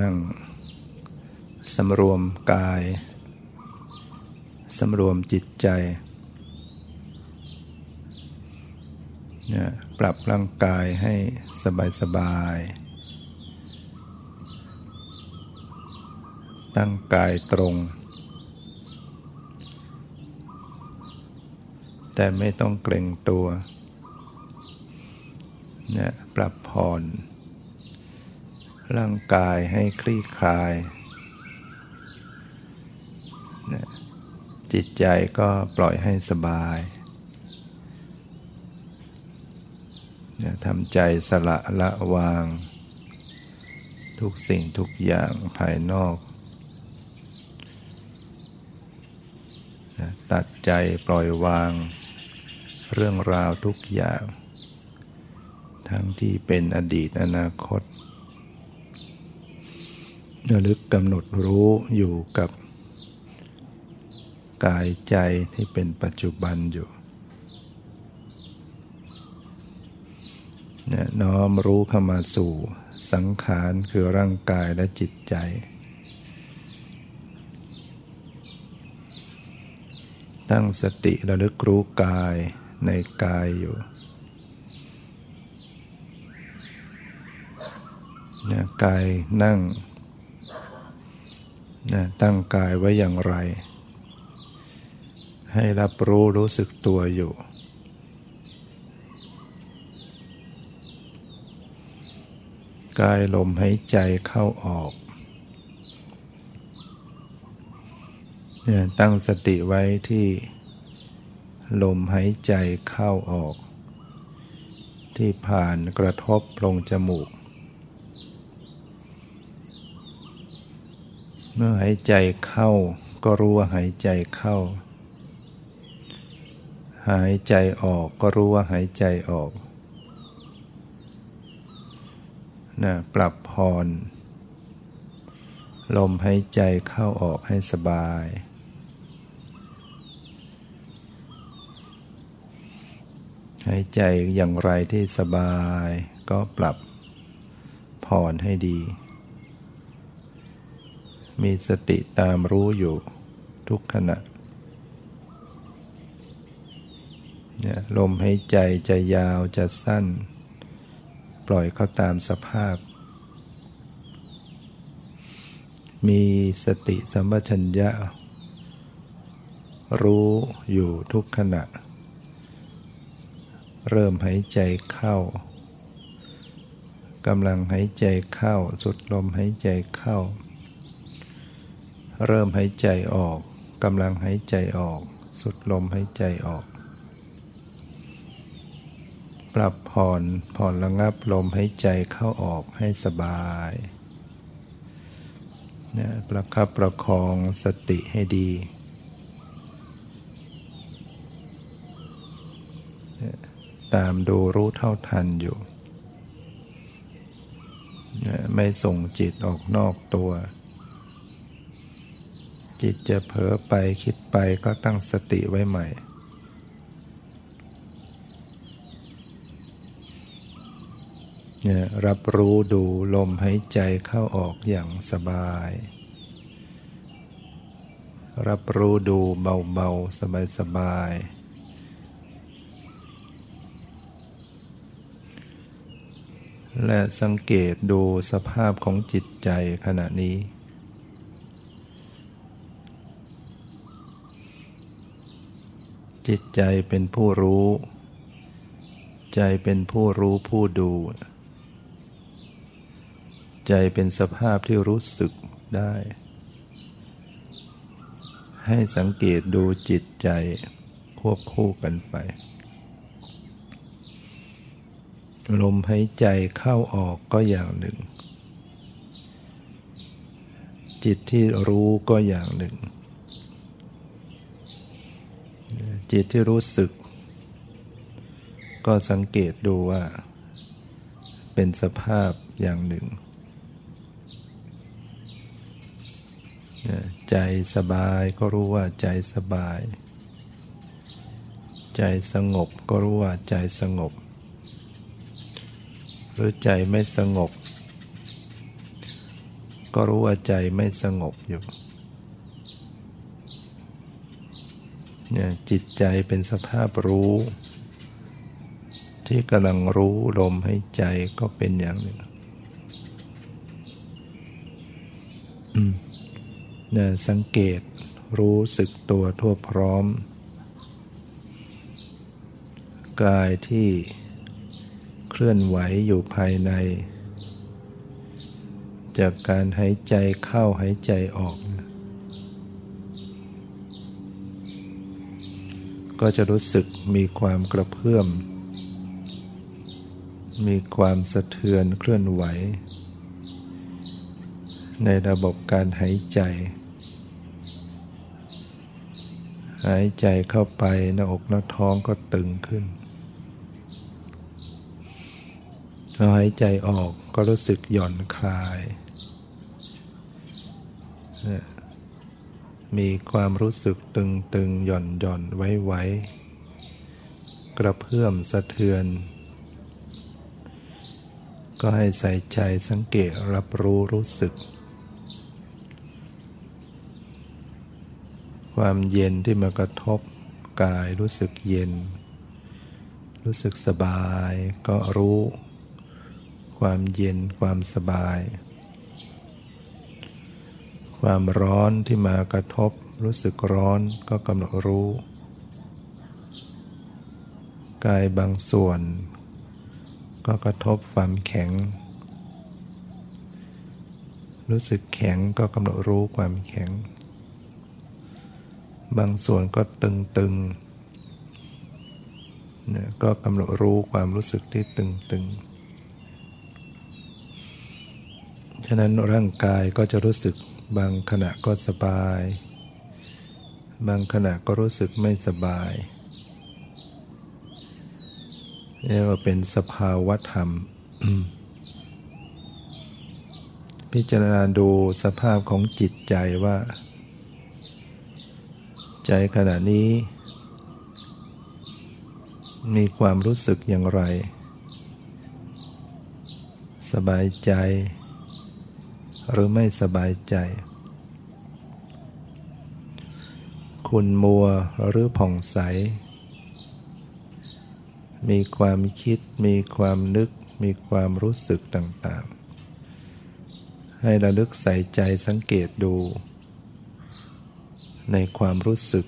นั่งสำรวมกายสำรวมจิตใจเนี่ยปรับร่างกายให้สบายสบาย ตั้งกายตรง แต่ไม่ต้องเกรงตัวเนี่ยปรับผ่อน ร่างกายให้คลี่คลายจิตใจก็ปล่อยให้สบายทำใจสละละวาง ทุกสิ่งทุกอย่างภายนอกตัดใจปล่อยวาง เรื่องราวทุกอย่าง ทั้งที่เป็นอดีตอนาคต ระลึกกำหนดรู้อยู่กับกายใจที่เป็นปัจจุบันอยู่เนี่ยน้อมรู้เข้ามาสู่สังขารคือร่างกายและจิตใจ ตั้งสติระลึกรู้กายในกายอยู่เนี่ยกายนั่ง นะตั้งกายไว้อย่างไร ให้รับรู้รู้สึกตัวอยู่ กายลมหายใจเข้าออกเนี่ยตั้งสติไว้ที่ลมหายใจเข้าออก ที่ผ่านกระทบลงจมูก เมื่อหายใจเข้าก็รู้ว่าหายใจเข้า หายใจออกก็รู้ว่าหายใจออกนะปรับผ่อนลมหายใจเข้าออกให้สบาย หายใจอย่างไรที่สบายก็ปรับผ่อนให้ดี มีสติตามรู้อยู่ทุกขณะเนี่ยลมหายใจจะยาวจะสั้น ปล่อยเขาตามสภาพ มีสติสัมปชัญญะ รู้อยู่ทุกขณะ เริ่มหายใจเข้ากำลังหายใจเข้า สุดลมหายใจเข้า เริ่มหายใจออกกำลังหายใจออก สุดลมหายใจออก ปรับผ่อนผ่อนระงับลมหายใจเข้าออกให้สบายเนี่ยประคับประคองสติให้ดีตามดูรู้เท่าทันอยู่ ไม่ส่งจิตออกนอกตัว จิตจะเผลอไปคิดไปก็ตั้งสติไว้ใหม่รับรู้ดูลมหายใจเข้าออกอย่างสบาย รับรู้ดูเบาๆ สบายๆและสังเกตดูสภาพของจิตใจขณะนี้ จิตใจเป็นผู้รู้ ใจเป็นผู้รู้ผู้ดู ใจเป็นสภาพที่รู้สึกได้ ให้สังเกตดูจิตใจควบคู่กันไป ลมหายใจเข้าออกก็อย่างหนึ่ง จิตที่รู้ก็อย่างหนึ่ง จิตที่รู้สึก ก็สังเกตดูว่า เป็นสภาพอย่างหนึ่ง ใจสบายก็รู้ว่าใจสบาย ใจสงบก็รู้ว่าใจสงบ หรือใจไม่สงบ ก็รู้ว่าใจไม่สงบอยู่ เนี่ยจิตใจเป็นสภาพรู้ ที่กำลังรู้ลมให้ใจก็เป็นอย่างหนึ่งเนี่ยสังเกตรู้สึกตัวทั่วพร้อม กายที่เคลื่อนไหวอยู่ภายใน จากการหายใจเข้าหายใจออก ก็จะรู้สึกมีความกระเพื่อม มีความสะเทือนเคลื่อนไหว ในระบบการหายใจ หายใจเข้าไปหน้าอกหน้าท้องก็ตึงขึ้นพอหายใจออกก็รู้สึกหย่อนคลาย มีความรู้สึกตึงตึงหย่อนหย่อนไว้ไว้ กระเพื่อมสะเทือน ก็ให้ใส่ใจสังเกตรับรู้รู้สึก ความเย็นที่มากระทบกายรู้สึกเย็น รู้สึกสบายก็รู้ ความเย็นความสบาย ความร้อนที่มากระทบรู้สึกร้อนก็กำหนดรู้ กายบางส่วน ก็กระทบความแข็ง รู้สึกแข็งก็กำหนดรู้ความแข็ง บางส่วนก็ตึงๆเนี่ยก็กำหนดรู้ความรู้สึกที่ตึงๆฉะนั้นร่างกายก็จะรู้สึก บางขณะก็สบาย บางขณะก็รู้สึกไม่สบายเรียกว่าเป็นสภาวะธรรม พิจารณาดูสภาพของจิตใจว่า ใจขณะนี้ มีความรู้สึกอย่างไร สบายใจ หรือไม่สบายใจ คุณมัวหรือผ่องใส มีความคิด มีความนึก มีความรู้สึกต่างๆ ให้ระลึกใส่ใจสังเกตดู ในความรู้สึก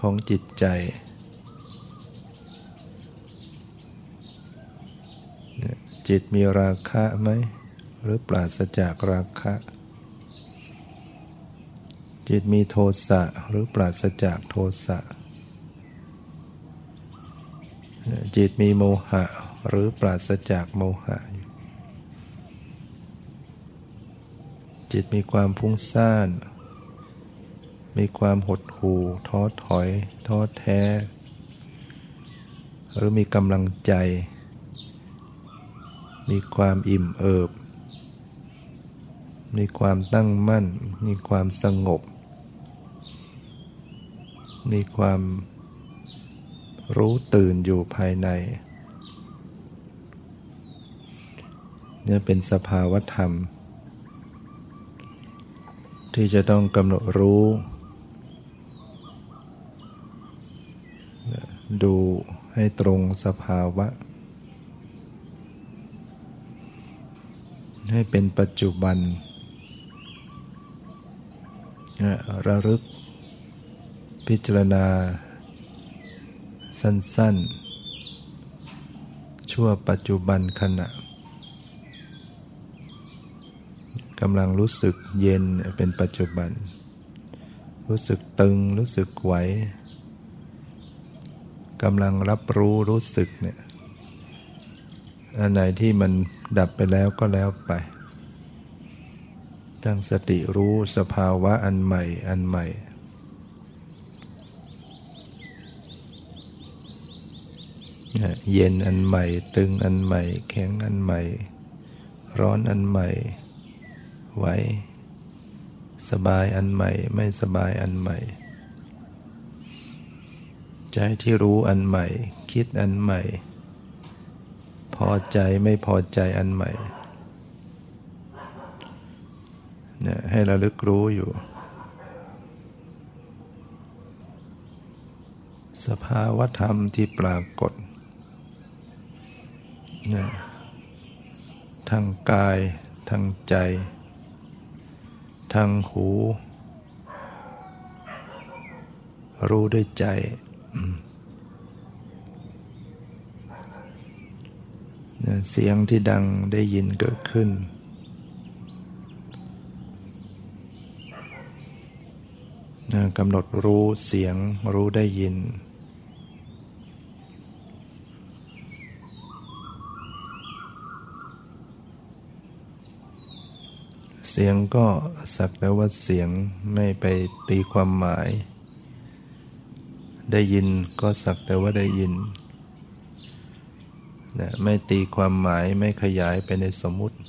ของจิตใจจิตมีราคะไหม หรือปราศจากราคะ จิตมีโทสะหรือปราศจากโทสะ จิตมีโมหะหรือปราศจากโมหะ จิตมีความพุ่งซ่าน มีความหดหู่ท้อถอย ท้อแท้ หรือมีกำลังใจมีความอิ่มเอิบ มีความตั้งมั่น มีความสงบ มีความรู้ตื่นอยู่ภายในเนี่ยเป็นสภาวธรรม ที่จะต้องกำหนดรู้ ดูให้ตรงสภาวะ ให้เป็นปัจจุบัน ระลึก พิจารณา สั้น ๆ ชั่วปัจจุบันขณะกำลังรู้สึกเย็นเป็นปัจจุบัน รู้สึกตึงรู้สึกไหวกำลังรับรู้รู้สึกเนี่ยอันไหนที่มันดับไปแล้วก็แล้วไป ตั้งสติรู้สภาวะอันใหม่อันใหม่ เย็นอันใหม่ ตึงอันใหม่ แข็งอันใหม่ ร้อนอันใหม่ ไหว สบายอันใหม่ ไม่สบายอันใหม่ ใจที่รู้อันใหม่ คิดอันใหม่ พอใจไม่พอใจอันใหม่ เนี่ยให้ระลึกรู้อยู่ สภาวธรรมที่ปรากฏเนี่ยทางกายทางใจ ทางหู รู้ด้วยใจ เสียงที่ดังได้ยินเกิดขึ้น กำหนดรู้เสียงรู้ได้ยิน เสียงก็สักแต่ว่าเสียงไม่ไปตีความหมาย ได้ยินก็สักแต่ว่าได้ยินนะไม่ตีความหมายไม่ขยายไปในสมมุติน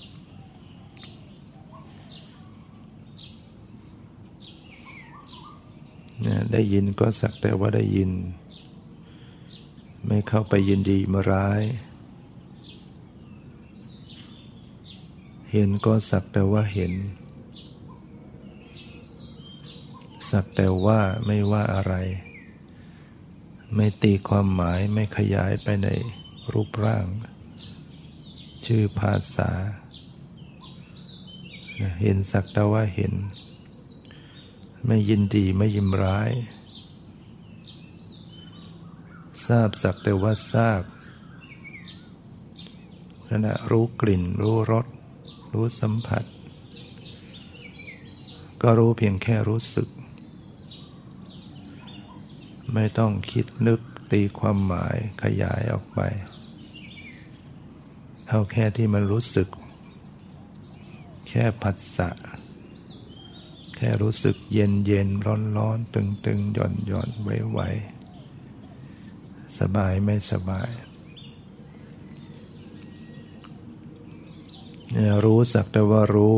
ะ ได้ยินก็สักแต่ว่าได้ยิน ไม่เข้าไปยินดีมาร้าย เห็นก็สักแต่ว่าเห็น สักแต่ว่าไม่ว่าอะไร ไม่ตีความหมายไม่ขยายไปในรูปร่าง ชื่อภาษา เห็นสักแต่ว่าเห็น ไม่ยินดีไม่ยิมร้าย ทราบสักแต่ว่าทราบขณะรู้กลิ่น รู้รส รู้สัมผัส ก็รู้เพียงแค่รู้สึก ไม่ต้องคิดนึกตีความหมายขยายออกไป เอาแค่ที่มันรู้สึก แค่ผัสสะ ค่รู้สึกเย็นเย็นร้อนร้อนตึงตึงหย่อนหย่อนไหวไหวสบายไม่สบาย รู้สักแต่ว่ารู้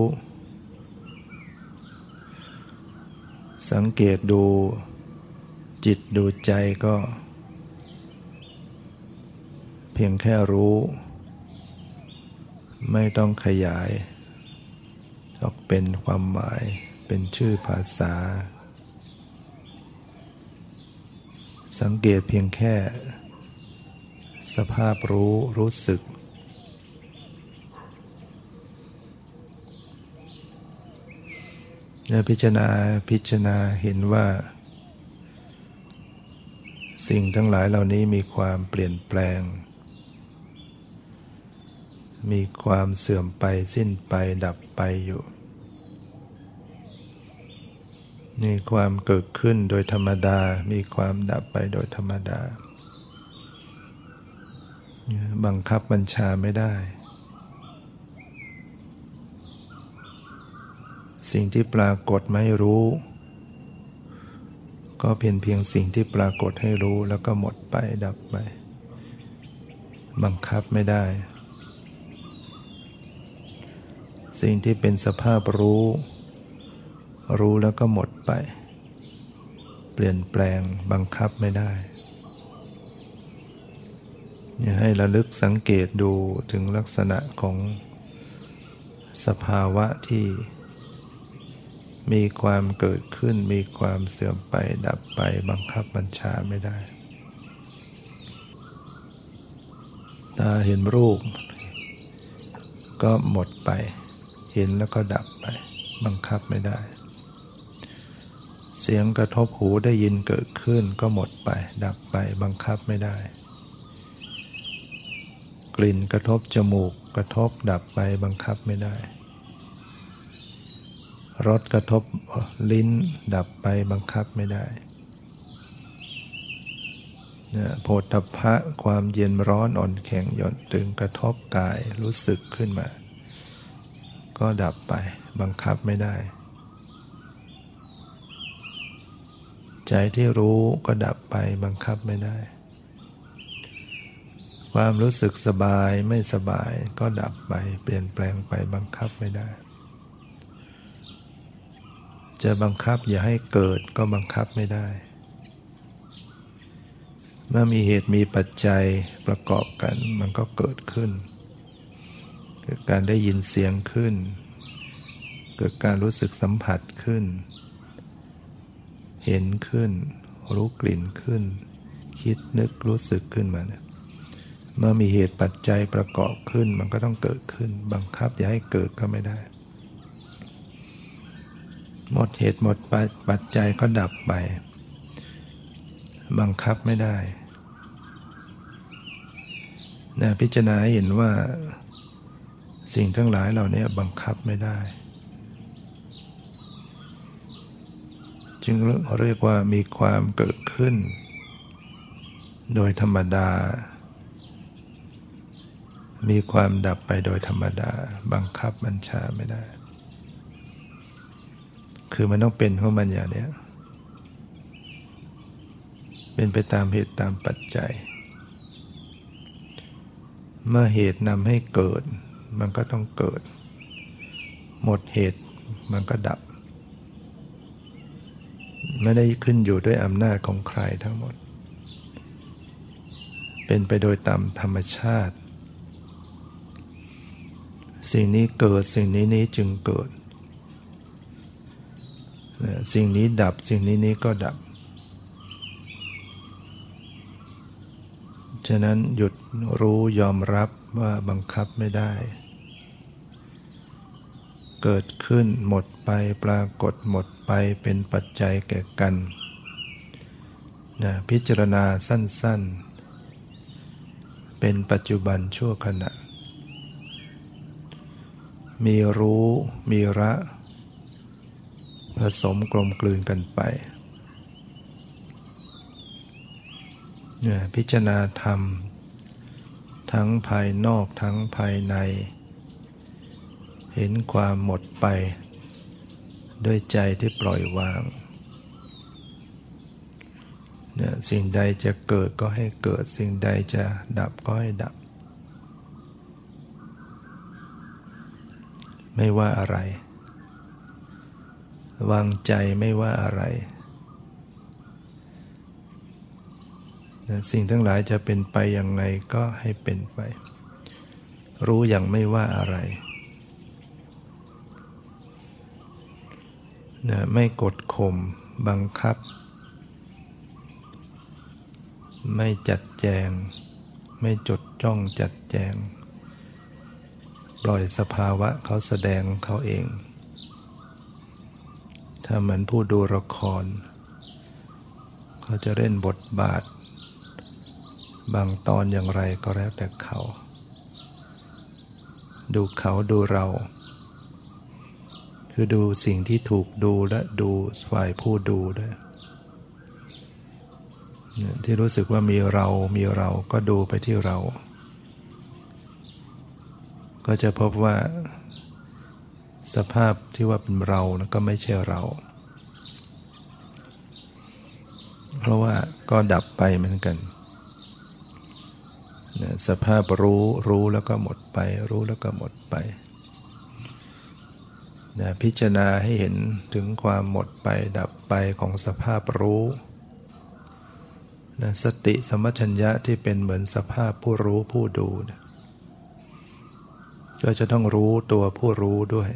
สังเกตดูจิตดูใจก็ เพียงแค่รู้ ไม่ต้องขยายออกเป็นความหมาย เป็นชื่อภาษา สังเกตเพียงแค่ สภาพรู้รู้สึก และพิจารณาพิจารณาเห็นว่า สิ่งทั้งหลายเหล่านี้มีความเปลี่ยนแปลงมีความเสื่อมไปสิ้นไปดับไปอยู่ มีความเกิดขึ้นโดยธรรมดา มีความดับไปโดยธรรมดา บังคับบัญชาไม่ได้ สิ่งที่ปรากฏไม่รู้ ก็เพียงเพียงสิ่งที่ปรากฏให้รู้แล้วก็หมดไปดับไป บังคับไม่ได้ สิ่งที่เป็นสภาพรู้ รู้แล้วก็หมดไป เปลี่ยนแปลงบังคับไม่ได้อย่าให้ระลึกสังเกตดูถึงลักษณะของสภาวะที่มีความเกิดขึ้น มีความเสื่อมไปดับไปบังคับบัญชาไม่ได้ ตาเห็นรูป ก็หมดไป เห็นแล้วก็ดับไป บังคับไม่ได้ เสียงกระทบหูได้ยินเกิดขึ้นก็หมดไป ดับไปบังคับไม่ได้ กลิ่นกระทบจมูก กระทบดับไปบังคับไม่ได้รสกระทบลิ้นดับไปบังคับไม่ได้โพธพะความเย็นร้อนอ่อนแข็งหย่อนตึงกระทบกายรู้สึกขึ้นมา ก็ดับไปบังคับไม่ได้ ใจที่รู้ก็ดับไปบังคับไม่ได้ ความรู้สึกสบายไม่สบายก็ดับไปเปลี่ยนแปลงไปบังคับไม่ได้ จะบังคับอย่าให้เกิดก็บังคับไม่ได้ เมื่อมีเหตุมีปัจจัยประกอบกันมันก็เกิดขึ้นคือการได้ยินเสียงขึ้น เกิดการรู้สึกสัมผัสขึ้น เห็นขึ้น รู้กลิ่นขึ้น คิดนึกรู้สึกขึ้นมาเนี่ยเมื่อมีเหตุปัจจัยประกอบขึ้นมันก็ต้องเกิดขึ้น บังคับอย่าให้เกิดก็ไม่ได้ หมดเหตุหมดปัจจัยก็ดับไป บังคับไม่ได้นะพิจารณาเห็นว่า สิ่งทั้งหลายเหล่านี้บังคับไม่ได้ จึงเรียกว่ามีความเกิดขึ้น โดยธรรมดา มีความดับไปโดยธรรมดา บังคับบัญชาไม่ได้ คือมันต้องเป็นของมันอย่างนี้เป็นไปตามเหตุตามปัจจัย เมื่อเหตุนำให้เกิด มันก็ต้องเกิด หมดเหตุมันก็ดับ ไม่ได้ขึ้นอยู่ด้วยอำนาจของใครทั้งหมด เป็นไปโดยตามธรรมชาติ สิ่งนี้เกิดสิ่งนี้นี้จึงเกิด สิ่งนี้ดับสิ่งนี้นี้ก็ดับ ฉะนั้นหยุดรู้ยอมรับว่าบังคับไม่ได้ เกิดขึ้นหมดไปปรากฏหมดไปเป็นปัจจัยแก่กันนะพิจารณาสั้นๆ เป็นปัจจุบันชั่วขณะ มีรู้มีระผสมกลมกลืนกันไปนะพิจารณาธรรม ทั้งภายนอกทั้งภายใน เห็นความหมดไป ด้วยใจที่ปล่อยวางเนี่ยสิ่งใดจะเกิดก็ให้เกิด สิ่งใดจะดับก็ให้ดับ ไม่ว่าอะไร วางใจไม่ว่าอะไร สิ่งทั้งหลายจะเป็นไปอย่างไงก็ให้เป็นไป รู้อย่างไม่ว่าอะไร นะไม่กดข่มบังคับ ไม่จัดแจง ไม่จดจ้องจัดแจง ปล่อยสภาวะเขาแสดงเขาเอง ถ้าเหมือนผู้ดูละคร เขาจะเล่นบทบาท บางตอนอย่างไรก็แล้วแต่เขา ดูเขาดูเรา คือดูสิ่งที่ถูกดูและดูฝ่ายผู้ดูด้วยที่รู้สึกว่ามีเรามีเราก็ดูไปที่เรา ก็จะพบว่า สภาพที่ว่าเป็นเรานะก็ไม่ใช่เรา เพราะว่าก็ดับไปเหมือนกันสภาพรู้รู้แล้วก็หมดไป รู้แล้วก็หมดไป นะพิจารณาให้เห็นถึงความหมดไปดับไปของสภาพรู้นะสติสมัชัญญะที่เป็นเหมือนสภาพผู้รู้ผู้ดูนะก็จะต้องรู้ตัวผู้รู้ด้วย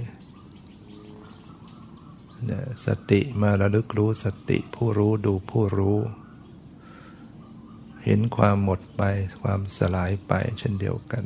นะสติมาระลึกรู้สติผู้รู้ดูผู้รู้ เห็นความหมดไปความสลายไปเช่นเดียวกัน